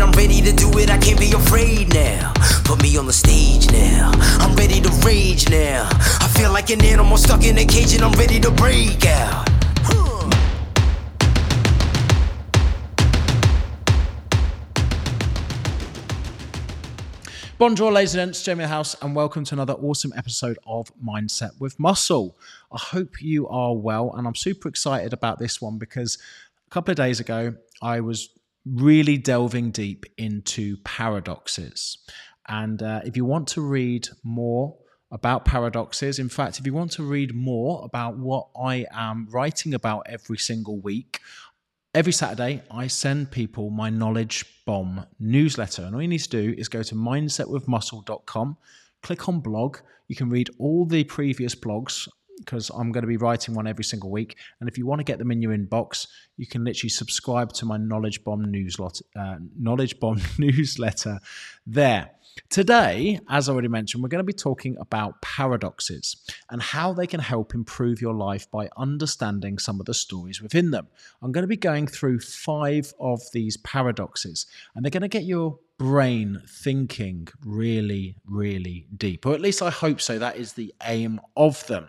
it, I'm ready to do it, I can't be afraid now. Put me on the stage now, I'm ready to rage now. I feel like an animal stuck in a cage and I'm ready to break out. Bonjour, ladies and gents, Jamie House, and welcome to another awesome episode of Mindset with Muscle. I hope you are well, and I'm super excited about this one because a couple of days ago I was really delving deep into paradoxes. And uh, if you want to read more about paradoxes, in fact, if you want to read more about what I am writing about every single week, Every Saturday, I send people my Knowledge Bomb newsletter. And all you need to do is go to mindsetwithmuscle.com, click on blog. You can read all the previous blogs because I'm going to be writing one every single week. And if you want to get them in your inbox, you can literally subscribe to my Knowledge Bomb newsletter, uh, Knowledge Bomb newsletter there. Today, as I already mentioned, we're going to be talking about paradoxes and how they can help improve your life by understanding some of the stories within them. I'm going to be going through five of these paradoxes, and they're going to get your brain thinking really, really deep, or at least I hope so. That is the aim of them.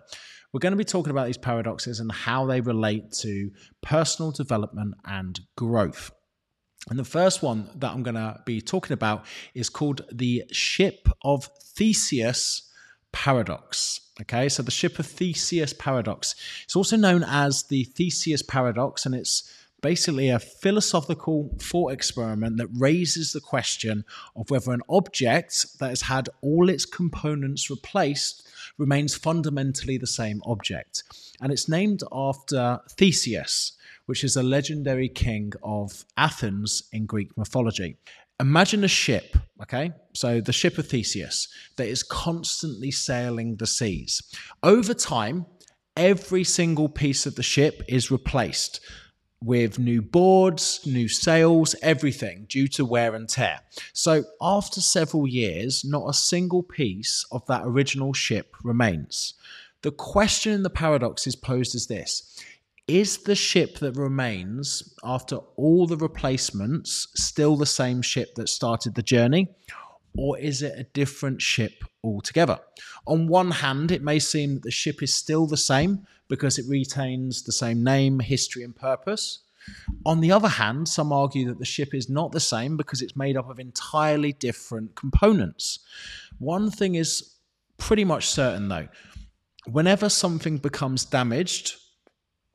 We're going to be talking about these paradoxes and how they relate to personal development and growth. And the first one that I'm going to be talking about is called the Ship of Theseus paradox. Okay, so the Ship of Theseus paradox. It's also known as the Theseus paradox, and it's basically a philosophical thought experiment that raises the question of whether an object that has had all its components replaced remains fundamentally the same object. And it's named after Theseus, which is a legendary king of Athens in Greek mythology. Imagine a ship, okay? So the ship of Theseus that is constantly sailing the seas. Over time, every single piece of the ship is replaced with new boards, new sails, everything due to wear and tear. So, after several years, not a single piece of that original ship remains. The question in the paradox is posed as this is the ship that remains after all the replacements still the same ship that started the journey? Or is it a different ship altogether? On one hand, it may seem that the ship is still the same because it retains the same name, history, and purpose. On the other hand, some argue that the ship is not the same because it's made up of entirely different components. One thing is pretty much certain though whenever something becomes damaged,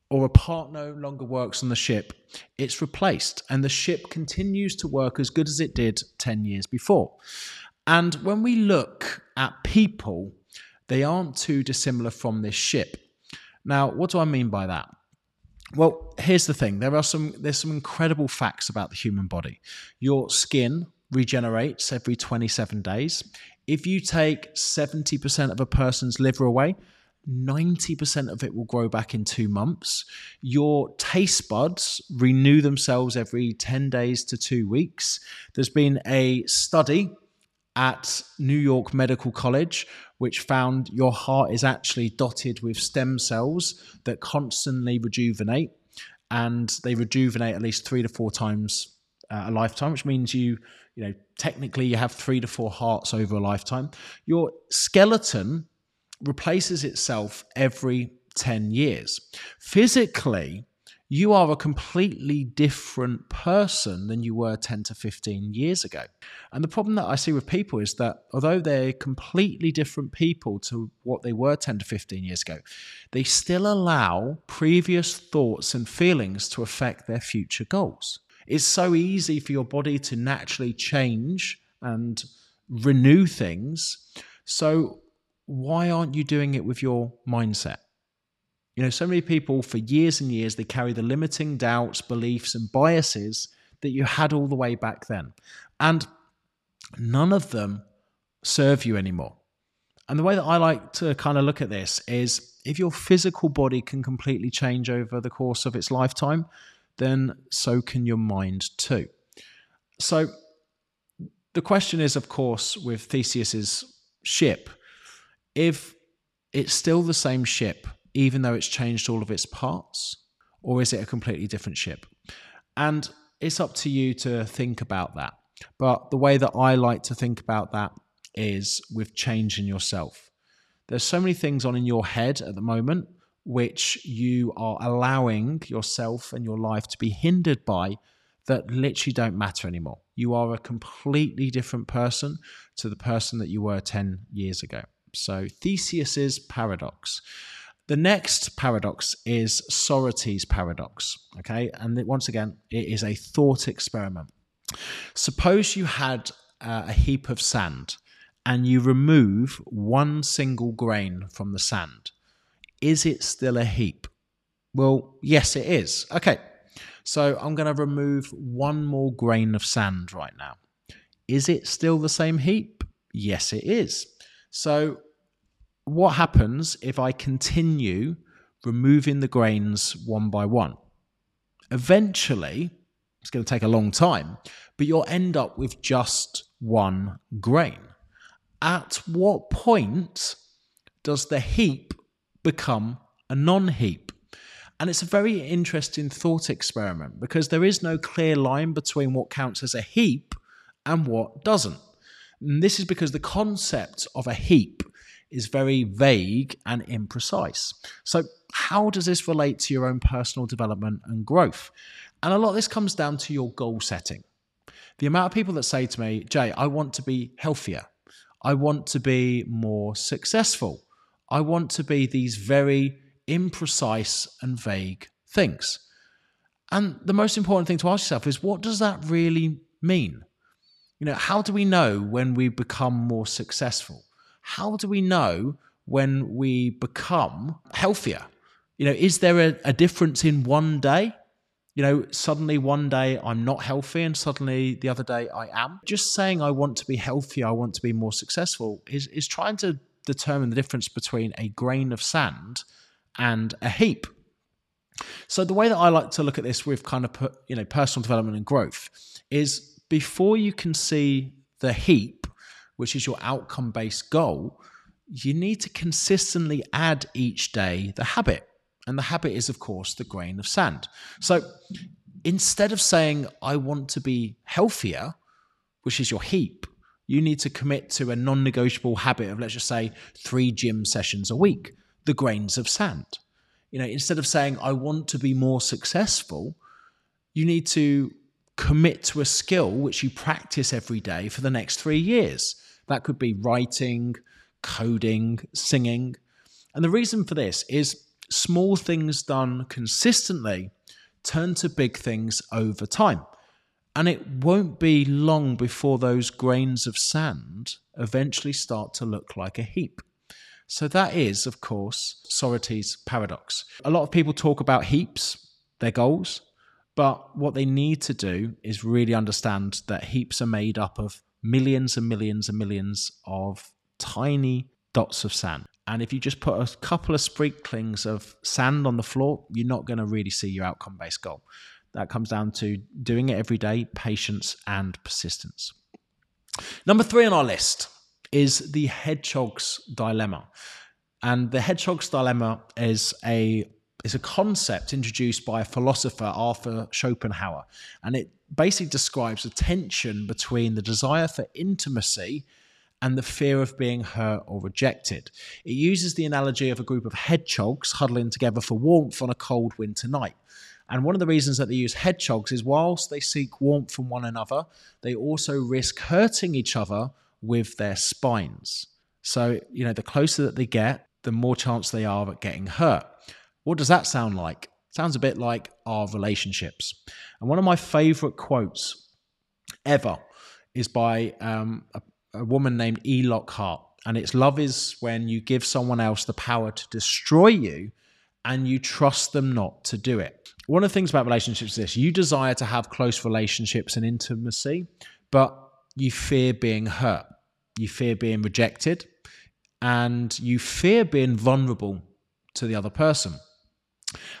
or a part no longer works on the ship, it's replaced and the ship continues to work as good as it did 10 years before. And when we look at people, they aren't too dissimilar from this ship. Now, what do I mean by that? Well, here's the thing. There are some there's some incredible facts about the human body. Your skin regenerates every 27 days. If you take 70% of a person's liver away, 90% of it will grow back in two months. Your taste buds renew themselves every 10 days to two weeks. There's been a study at New York Medical College which found your heart is actually dotted with stem cells that constantly rejuvenate and they rejuvenate at least three to four times uh, a lifetime, which means you, you know, technically you have three to four hearts over a lifetime. Your skeleton replaces itself every 10 years. Physically, you are a completely different person than you were 10 to 15 years ago. And the problem that I see with people is that although they're completely different people to what they were 10 to 15 years ago, they still allow previous thoughts and feelings to affect their future goals. It's so easy for your body to naturally change and renew things. So, why aren't you doing it with your mindset? You know, so many people for years and years, they carry the limiting doubts, beliefs, and biases that you had all the way back then. And none of them serve you anymore. And the way that I like to kind of look at this is if your physical body can completely change over the course of its lifetime, then so can your mind too. So the question is, of course, with Theseus's ship, if it's still the same ship, even though it's changed all of its parts, or is it a completely different ship? And it's up to you to think about that. But the way that I like to think about that is with changing yourself. There's so many things on in your head at the moment which you are allowing yourself and your life to be hindered by that literally don't matter anymore. You are a completely different person to the person that you were 10 years ago. So, Theseus's paradox. The next paradox is Sorites paradox. Okay. And once again, it is a thought experiment. Suppose you had uh, a heap of sand and you remove one single grain from the sand. Is it still a heap? Well, yes, it is. Okay. So I'm going to remove one more grain of sand right now. Is it still the same heap? Yes, it is. So what happens if I continue removing the grains one by one? Eventually, it's going to take a long time, but you'll end up with just one grain. At what point does the heap become a non heap? And it's a very interesting thought experiment because there is no clear line between what counts as a heap and what doesn't. And this is because the concept of a heap is very vague and imprecise. So, how does this relate to your own personal development and growth? And a lot of this comes down to your goal setting. The amount of people that say to me, Jay, I want to be healthier. I want to be more successful. I want to be these very imprecise and vague things. And the most important thing to ask yourself is what does that really mean? You know, how do we know when we become more successful? How do we know when we become healthier? You know, is there a, a difference in one day? You know, suddenly one day I'm not healthy and suddenly the other day I am. Just saying I want to be healthier, I want to be more successful is, is trying to determine the difference between a grain of sand and a heap. So the way that I like to look at this with kind of put you know personal development and growth is before you can see the heap which is your outcome based goal, you need to consistently add each day the habit. And the habit is, of course, the grain of sand. So instead of saying, I want to be healthier, which is your heap, you need to commit to a non negotiable habit of, let's just say, three gym sessions a week, the grains of sand. You know, instead of saying, I want to be more successful, you need to commit to a skill which you practice every day for the next three years. That could be writing, coding, singing. And the reason for this is small things done consistently turn to big things over time. And it won't be long before those grains of sand eventually start to look like a heap. So, that is, of course, Sorites' paradox. A lot of people talk about heaps, their goals, but what they need to do is really understand that heaps are made up of millions and millions and millions of tiny dots of sand. And if you just put a couple of sprinklings of sand on the floor, you're not going to really see your outcome based goal. That comes down to doing it every day, patience, and persistence. Number three on our list is the hedgehog's dilemma. And the hedgehog's dilemma is a is a concept introduced by philosopher, Arthur Schopenhauer, and it basically describes a tension between the desire for intimacy and the fear of being hurt or rejected. It uses the analogy of a group of hedgehogs huddling together for warmth on a cold winter night. And one of the reasons that they use hedgehogs is whilst they seek warmth from one another, they also risk hurting each other with their spines. So, you know, the closer that they get, the more chance they are of getting hurt. What does that sound like? Sounds a bit like our relationships. And one of my favorite quotes ever is by um, a, a woman named E. Lockhart. And it's love is when you give someone else the power to destroy you and you trust them not to do it. One of the things about relationships is this you desire to have close relationships and intimacy, but you fear being hurt, you fear being rejected, and you fear being vulnerable to the other person.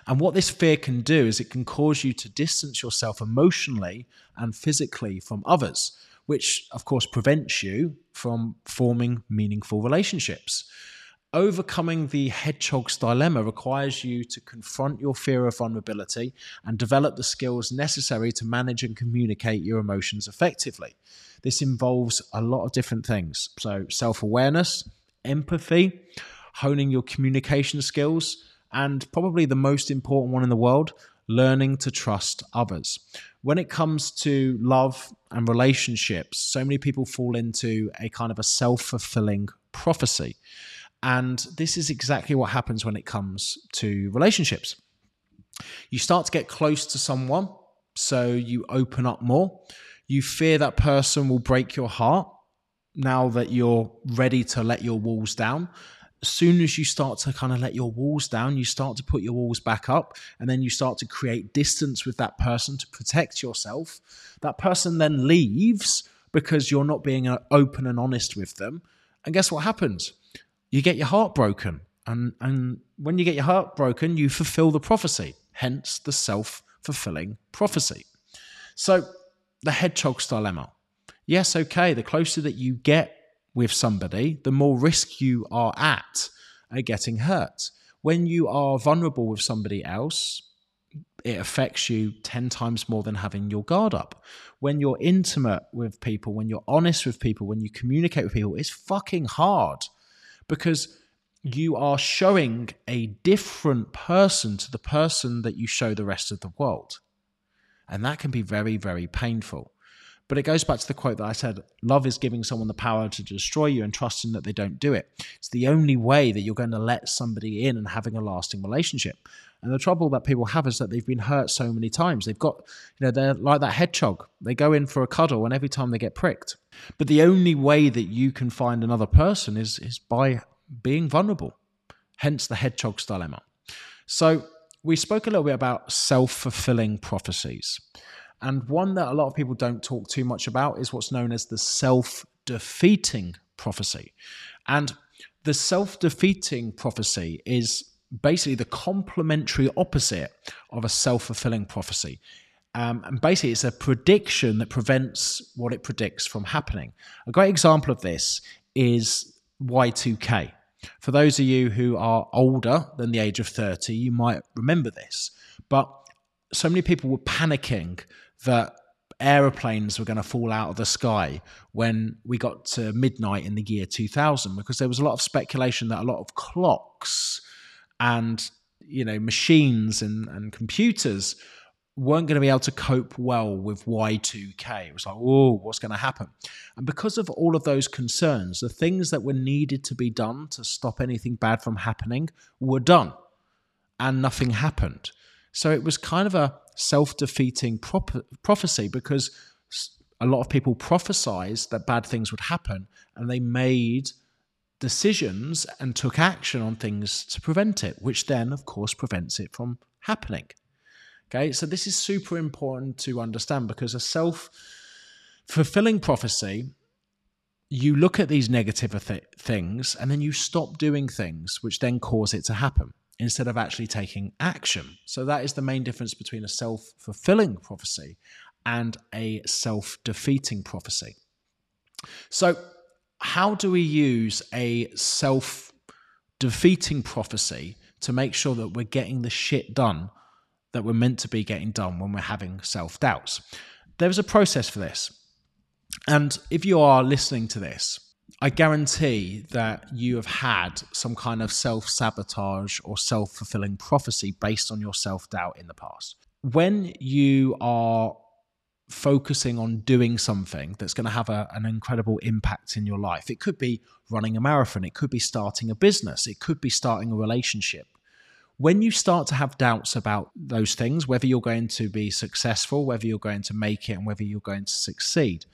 And what this fear can do is it can cause you to distance yourself emotionally and physically from others, which of course prevents you from forming meaningful relationships. Overcoming the hedgehog's dilemma requires you to confront your fear of vulnerability and develop the skills necessary to manage and communicate your emotions effectively. This involves a lot of different things. So, self awareness, empathy, honing your communication skills, and probably the most important one in the world, learning to trust others. When it comes to love and relationships, so many people fall into a kind of a self fulfilling prophecy. And this is exactly what happens when it comes to relationships. You start to get close to someone, so you open up more. You fear that person will break your heart now that you're ready to let your walls down as soon as you start to kind of let your walls down, you start to put your walls back up, and then you start to create distance with that person to protect yourself. That person then leaves because you're not being uh, open and honest with them. And guess what happens? You get your heart broken. And, and when you get your heart broken, you fulfill the prophecy, hence the self fulfilling prophecy. So, the hedgehog's dilemma. Yes, okay, the closer that you get with somebody, the more risk you are at getting hurt. When you are vulnerable with somebody else, it affects you 10 times more than having your guard up. When you're intimate with people, when you're honest with people, when you communicate with people, it's fucking hard because you are showing a different person to the person that you show the rest of the world. And that can be very, very painful. But it goes back to the quote that I said love is giving someone the power to destroy you and trusting that they don't do it. It's the only way that you're going to let somebody in and having a lasting relationship. And the trouble that people have is that they've been hurt so many times. They've got, you know, they're like that hedgehog. They go in for a cuddle and every time they get pricked. But the only way that you can find another person is, is by being vulnerable, hence the hedgehog's dilemma. So we spoke a little bit about self fulfilling prophecies. And one that a lot of people don't talk too much about is what's known as the self defeating prophecy. And the self defeating prophecy is basically the complementary opposite of a self fulfilling prophecy. Um, and basically, it's a prediction that prevents what it predicts from happening. A great example of this is Y2K. For those of you who are older than the age of 30, you might remember this. But so many people were panicking that aeroplanes were going to fall out of the sky when we got to midnight in the year 2000 because there was a lot of speculation that a lot of clocks and you know machines and, and computers weren't going to be able to cope well with Y2K. It was like, oh, what's going to happen? And because of all of those concerns, the things that were needed to be done to stop anything bad from happening were done, and nothing happened. So it was kind of a self defeating prophecy because a lot of people prophesied that bad things would happen and they made decisions and took action on things to prevent it, which then, of course, prevents it from happening. Okay, so this is super important to understand because a self fulfilling prophecy, you look at these negative th- things and then you stop doing things which then cause it to happen instead of actually taking action. So that is the main difference between a self fulfilling prophecy and a self defeating prophecy. So, how do we use a self defeating prophecy to make sure that we're getting the shit done that we're meant to be getting done when we're having self doubts? There's a process for this. And if you are listening to this I guarantee that you have had some kind of self sabotage or self fulfilling prophecy based on your self doubt in the past. When you are focusing on doing something that's going to have a, an incredible impact in your life, it could be running a marathon, it could be starting a business, it could be starting a relationship. When you start to have doubts about those things, whether you're going to be successful, whether you're going to make it, and whether you're going to succeed,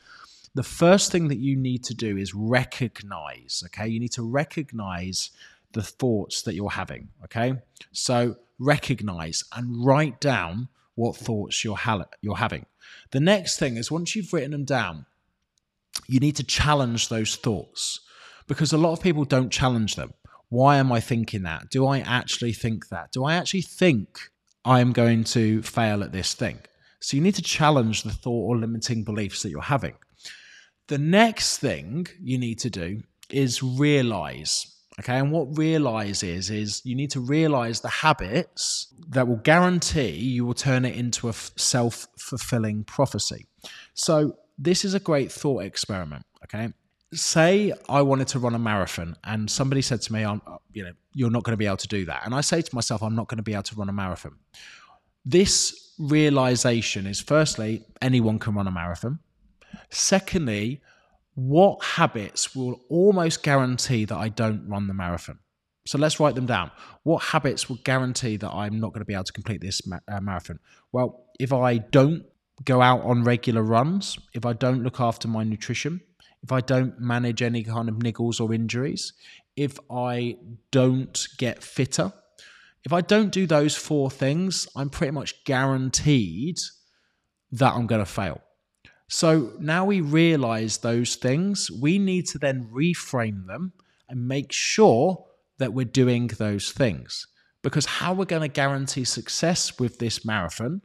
the first thing that you need to do is recognize, okay? You need to recognize the thoughts that you're having, okay? So recognize and write down what thoughts you're, ha- you're having. The next thing is once you've written them down, you need to challenge those thoughts because a lot of people don't challenge them. Why am I thinking that? Do I actually think that? Do I actually think I am going to fail at this thing? So you need to challenge the thought or limiting beliefs that you're having. The next thing you need to do is realize Okay, and what realize is is you need to realize the habits that will guarantee you will turn it into a self fulfilling prophecy. So this is a great thought experiment. Okay, say I wanted to run a marathon, and somebody said to me, "I'm, you know, you're not going to be able to do that," and I say to myself, "I'm not going to be able to run a marathon." This realization is firstly, anyone can run a marathon. Secondly, what habits will almost guarantee that I don't run the marathon? So let's write them down. What habits will guarantee that I'm not going to be able to complete this ma- uh, marathon? Well, if I don't go out on regular runs, if I don't look after my nutrition, if I don't manage any kind of niggles or injuries, if I don't get fitter, if I don't do those four things, I'm pretty much guaranteed that I'm going to fail. So now we realize those things, we need to then reframe them and make sure that we're doing those things. Because how we're going to guarantee success with this marathon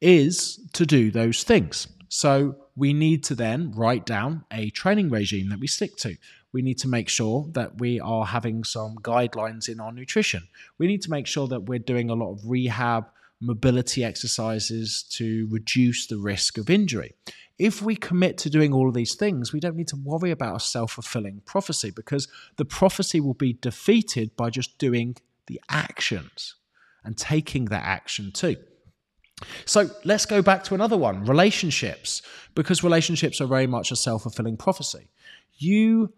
is to do those things. So we need to then write down a training regime that we stick to. We need to make sure that we are having some guidelines in our nutrition. We need to make sure that we're doing a lot of rehab, mobility exercises to reduce the risk of injury. If we commit to doing all of these things, we don't need to worry about a self fulfilling prophecy because the prophecy will be defeated by just doing the actions and taking that action too. So let's go back to another one relationships, because relationships are very much a self fulfilling prophecy. You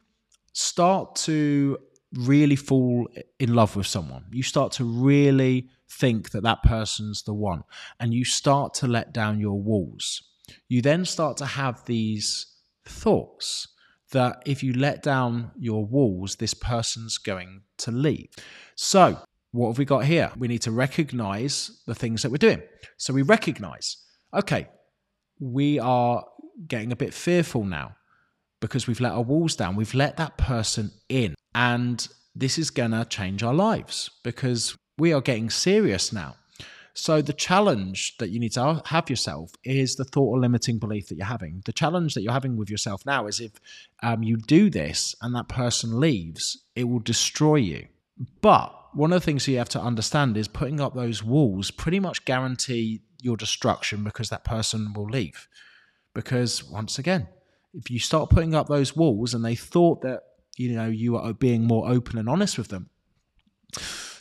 start to really fall in love with someone. You start to really think that that person's the one, and you start to let down your walls. You then start to have these thoughts that if you let down your walls, this person's going to leave. So, what have we got here? We need to recognize the things that we're doing. So, we recognize, okay, we are getting a bit fearful now because we've let our walls down. We've let that person in. And this is going to change our lives because we are getting serious now. So, the challenge that you need to have yourself is the thought or limiting belief that you're having. The challenge that you're having with yourself now is if um, you do this and that person leaves, it will destroy you. But one of the things you have to understand is putting up those walls pretty much guarantee your destruction because that person will leave. Because once again, if you start putting up those walls and they thought that you know you are being more open and honest with them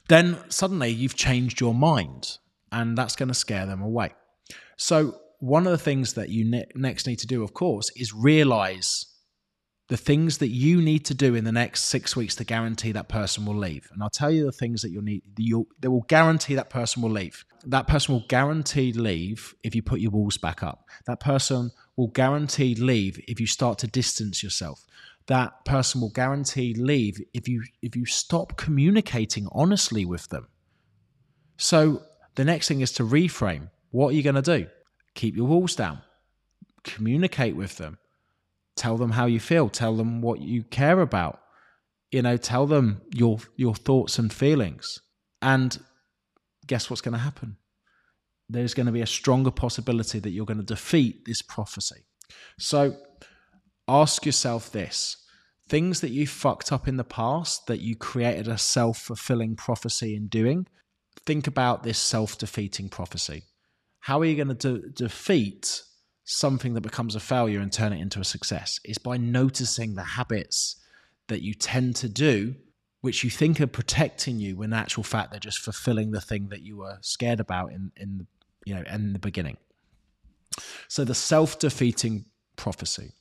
then suddenly you've changed your mind and that's going to scare them away so one of the things that you ne- next need to do of course is realize the things that you need to do in the next six weeks to guarantee that person will leave. And I'll tell you the things that you'll need, you'll, that will guarantee that person will leave. That person will guarantee leave if you put your walls back up. That person will guarantee leave if you start to distance yourself. That person will guarantee leave if you if you stop communicating honestly with them. So the next thing is to reframe. What are you going to do? Keep your walls down. Communicate with them tell them how you feel tell them what you care about you know tell them your your thoughts and feelings and guess what's going to happen there's going to be a stronger possibility that you're going to defeat this prophecy so ask yourself this. Things that you fucked up in the past that you created a self-fulfilling prophecy in doing think about this self-defeating prophecy. How are you going to de- defeat something that becomes a failure and turn it into a success? It's by noticing the habits that you tend to do which you think are protecting you when in actual fact they're just fulfilling the thing that you were scared about in in you know in the beginning. So the self-defeating prophecy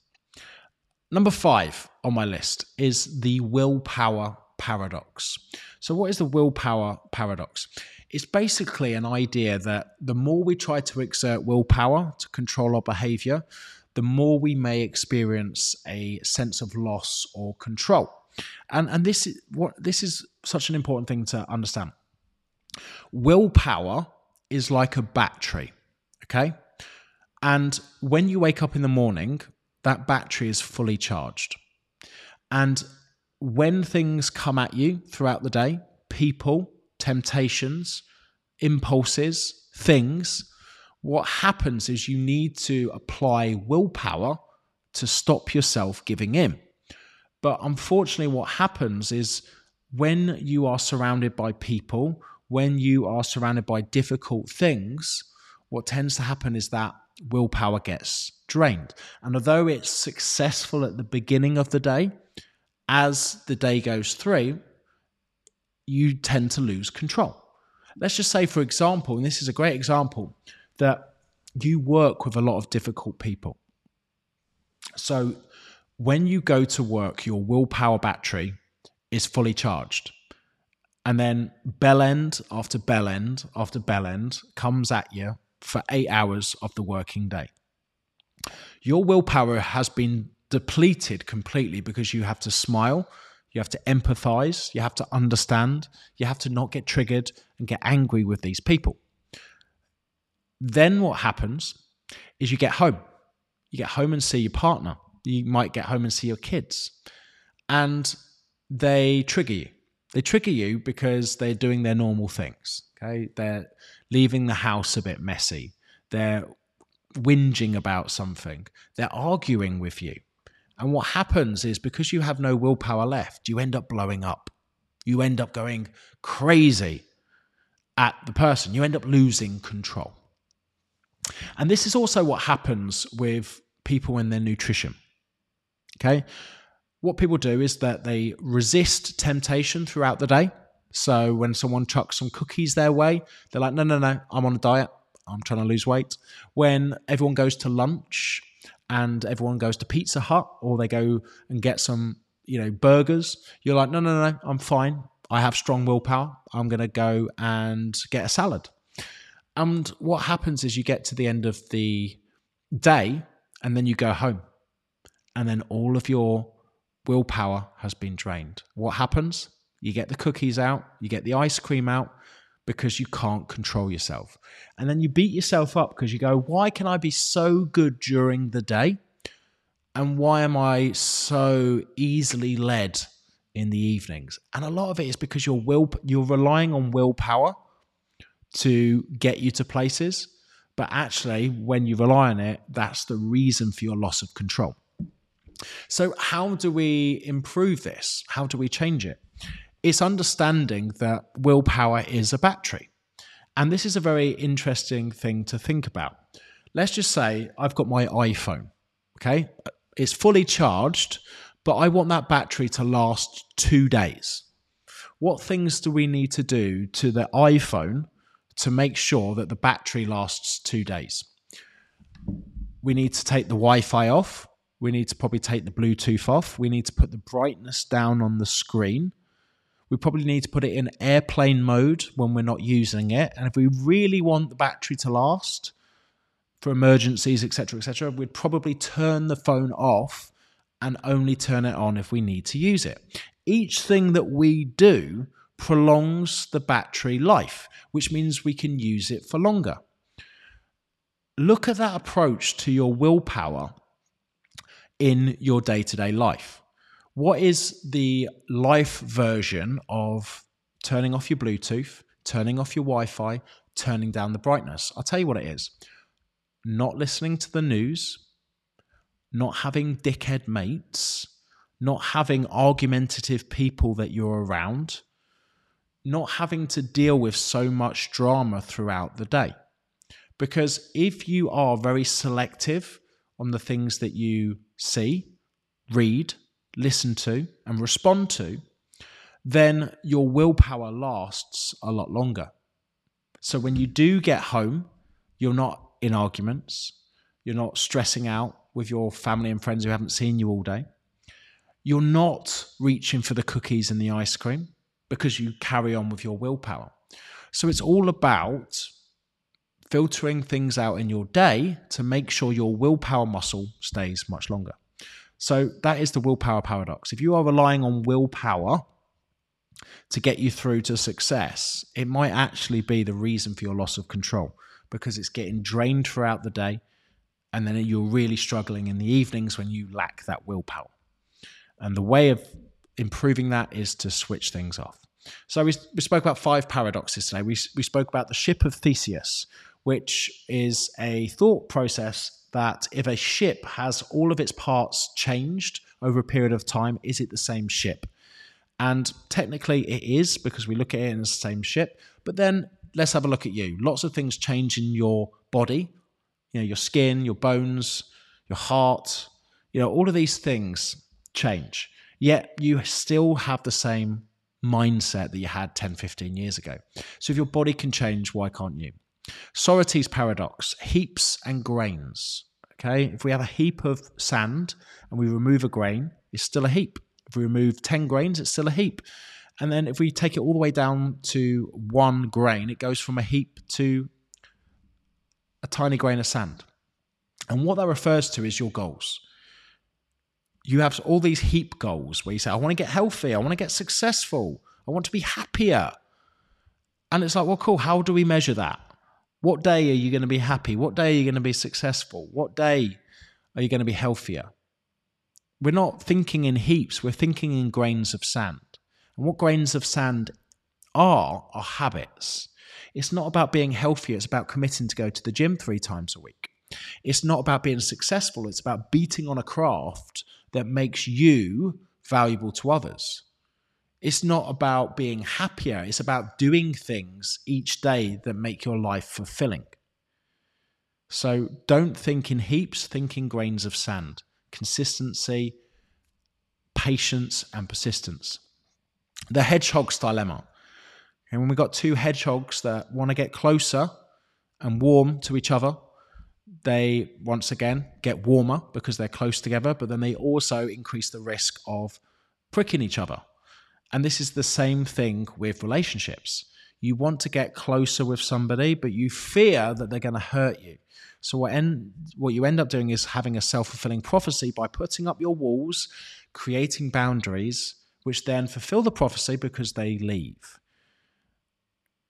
number 5 on my list is the willpower paradox so what is the willpower paradox it's basically an idea that the more we try to exert willpower to control our behavior, the more we may experience a sense of loss or control. And, and this is what this is such an important thing to understand. Willpower is like a battery, okay? And when you wake up in the morning, that battery is fully charged. And when things come at you throughout the day, people, temptations, impulses, things, what happens is you need to apply willpower to stop yourself giving in. But unfortunately, what happens is when you are surrounded by people, when you are surrounded by difficult things, what tends to happen is that willpower gets drained. And although it's successful at the beginning of the day, as the day goes through, you tend to lose control. Let's just say, for example, and this is a great example, that you work with a lot of difficult people. So when you go to work, your willpower battery is fully charged. And then bell end after bell end after bell end comes at you for eight hours of the working day. Your willpower has been depleted completely because you have to smile, you have to empathize, you have to understand, you have to not get triggered and get angry with these people. Then what happens is you get home. You get home and see your partner. You might get home and see your kids. And they trigger you. They trigger you because they're doing their normal things. Okay. They're leaving the house a bit messy. They're whinging about something. They're arguing with you. And what happens is because you have no willpower left, you end up blowing up. You end up going crazy at the person. You end up losing control. And this is also what happens with people in their nutrition. Okay. What people do is that they resist temptation throughout the day. So when someone chucks some cookies their way, they're like, no, no, no, I'm on a diet. I'm trying to lose weight. When everyone goes to lunch and everyone goes to Pizza Hut or they go and get some, you know, burgers, you're like, no, no, no, I'm fine. I have strong willpower. I'm going to go and get a salad. And what happens is you get to the end of the day and then you go home. And then all of your willpower has been drained. What happens? You get the cookies out, you get the ice cream out because you can't control yourself. And then you beat yourself up because you go, why can I be so good during the day? And why am I so easily led in the evenings? And a lot of it is because your will you're relying on willpower to get you to places. But actually, when you rely on it, that's the reason for your loss of control. So, how do we improve this? How do we change it? It's understanding that willpower is a battery. And this is a very interesting thing to think about. Let's just say I've got my iPhone, okay? It's fully charged, but I want that battery to last two days. What things do we need to do to the iPhone to make sure that the battery lasts two days. We need to take the Wi Fi off. We need to probably take the Bluetooth off. We need to put the brightness down on the screen. We probably need to put it in airplane mode when we're not using it. And if we really want the battery to last for emergencies, etc., etc., we'd probably turn the phone off and only turn it on if we need to use it. Each thing that we do prolongs the battery life, which means we can use it for longer. Look at that approach to your willpower in your day to day life. What is the life version of turning off your Bluetooth, turning off your Wi Fi, turning down the brightness? I'll tell you what it is not listening to the news, not having dickhead mates, not having argumentative people that you're around, not having to deal with so much drama throughout the day. Because if you are very selective on the things that you see, read, listen to, and respond to, then your willpower lasts a lot longer. So when you do get home, you're not in arguments, you're not stressing out with your family and friends who haven't seen you all day. You're not reaching for the cookies and the ice cream because you carry on with your willpower. So it's all about filtering things out in your day to make sure your willpower muscle stays much longer. So that is the willpower paradox. If you are relying on willpower to get you through to success, it might actually be the reason for your loss of control because it's getting drained throughout the day and then you're really struggling in the evenings when you lack that willpower. And the way of improving that is to switch things off. So we, we spoke about five paradoxes today. We, we spoke about the ship of Theseus, which is a thought process that if a ship has all of its parts changed over a period of time, is it the same ship? And technically it is because we look at it as the same ship. But then let's have a look at you. Lots of things change in your body, you know, your skin, your bones, your heart, you know, all of these things change. Yet you still have the same mindset that you had 10, 15 years ago. So if your body can change, why can't you? Socrates paradox, heaps and grains. Okay, if we have a heap of sand and we remove a grain, it's still a heap. If we remove 10 grains, it's still a heap. And then if we take it all the way down to one grain, it goes from a heap to a tiny grain of sand. And what that refers to is your goals. You have all these heap goals where you say, I want to get healthy, I want to get successful, I want to be happier. And it's like, well, cool, how do we measure that? What day are you going to be happy? What day are you going to be successful? What day are you going to be healthier? We're not thinking in heaps, we're thinking in grains of sand. And what grains of sand are, are habits. It's not about being healthier, it's about committing to go to the gym three times a week. It's not about being successful, it's about beating on a craft that makes you valuable to others. It's not about being happier, it's about doing things each day that make your life fulfilling. So don't think in heaps, think in grains of sand consistency, patience, and persistence. The hedgehog's dilemma. And when we've got two hedgehogs that want to get closer and warm to each other, they once again get warmer because they're close together, but then they also increase the risk of pricking each other. And this is the same thing with relationships. You want to get closer with somebody, but you fear that they're going to hurt you. So what end what you end up doing is having a self-fulfilling prophecy by putting up your walls, creating boundaries, which then fulfill the prophecy because they leave.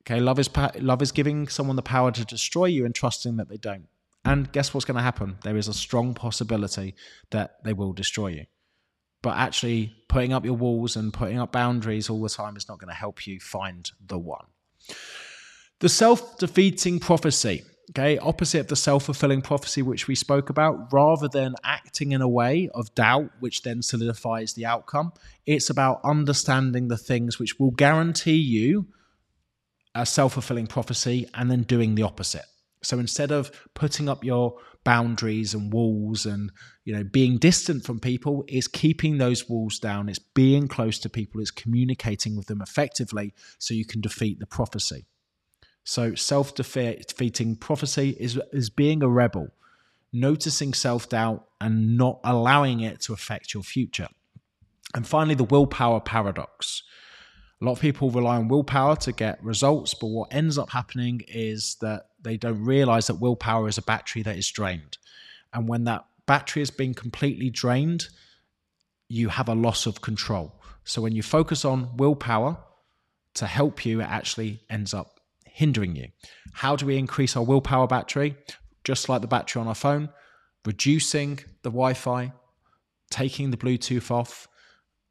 Okay, love is love is giving someone the power to destroy you and trusting that they don't. And guess what's going to happen? There is a strong possibility that they will destroy you. But actually, putting up your walls and putting up boundaries all the time is not going to help you find the one. The self defeating prophecy okay, opposite of the self fulfilling prophecy which we spoke about, rather than acting in a way of doubt, which then solidifies the outcome, it's about understanding the things which will guarantee you a self fulfilling prophecy and then doing the opposite. So instead of putting up your boundaries and walls and you know being distant from people is keeping those walls down it's being close to people it's communicating with them effectively so you can defeat the prophecy so self defeating prophecy is, is being a rebel, noticing self doubt and not allowing it to affect your future. And finally, the willpower paradox. A lot of people rely on willpower to get results, but what ends up happening is that they don't realize that willpower is a battery that is drained. And when that battery has been completely drained, you have a loss of control. So when you focus on willpower to help you, it actually ends up hindering you. How do we increase our willpower battery? Just like the battery on our phone, reducing the Wi Fi, taking the Bluetooth off,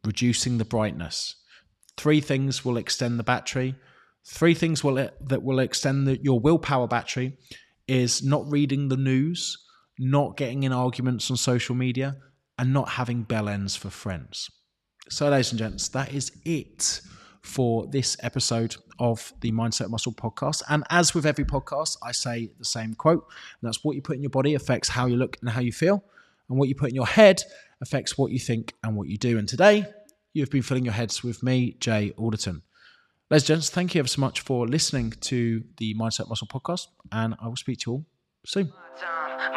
reducing the brightness. Three things will extend the battery. Three things will, that will extend the, your willpower battery is not reading the news, not getting in arguments on social media, and not having bell ends for friends. So, ladies and gents, that is it for this episode of the Mindset Muscle podcast. And as with every podcast, I say the same quote, and that's what you put in your body affects how you look and how you feel, and what you put in your head affects what you think and what you do. And today, you've been filling your heads with me, Jay Alderton. Ladies and gents, thank you ever so much for listening to the Mindset Muscle podcast, and I will speak to you all soon.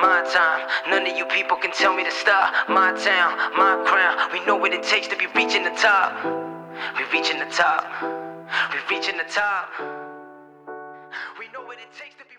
My time, none of you people can tell me to stop. My town, my crown, we know what it takes to be reaching the top. We're reaching the top. We're reaching the top. We know what it takes to be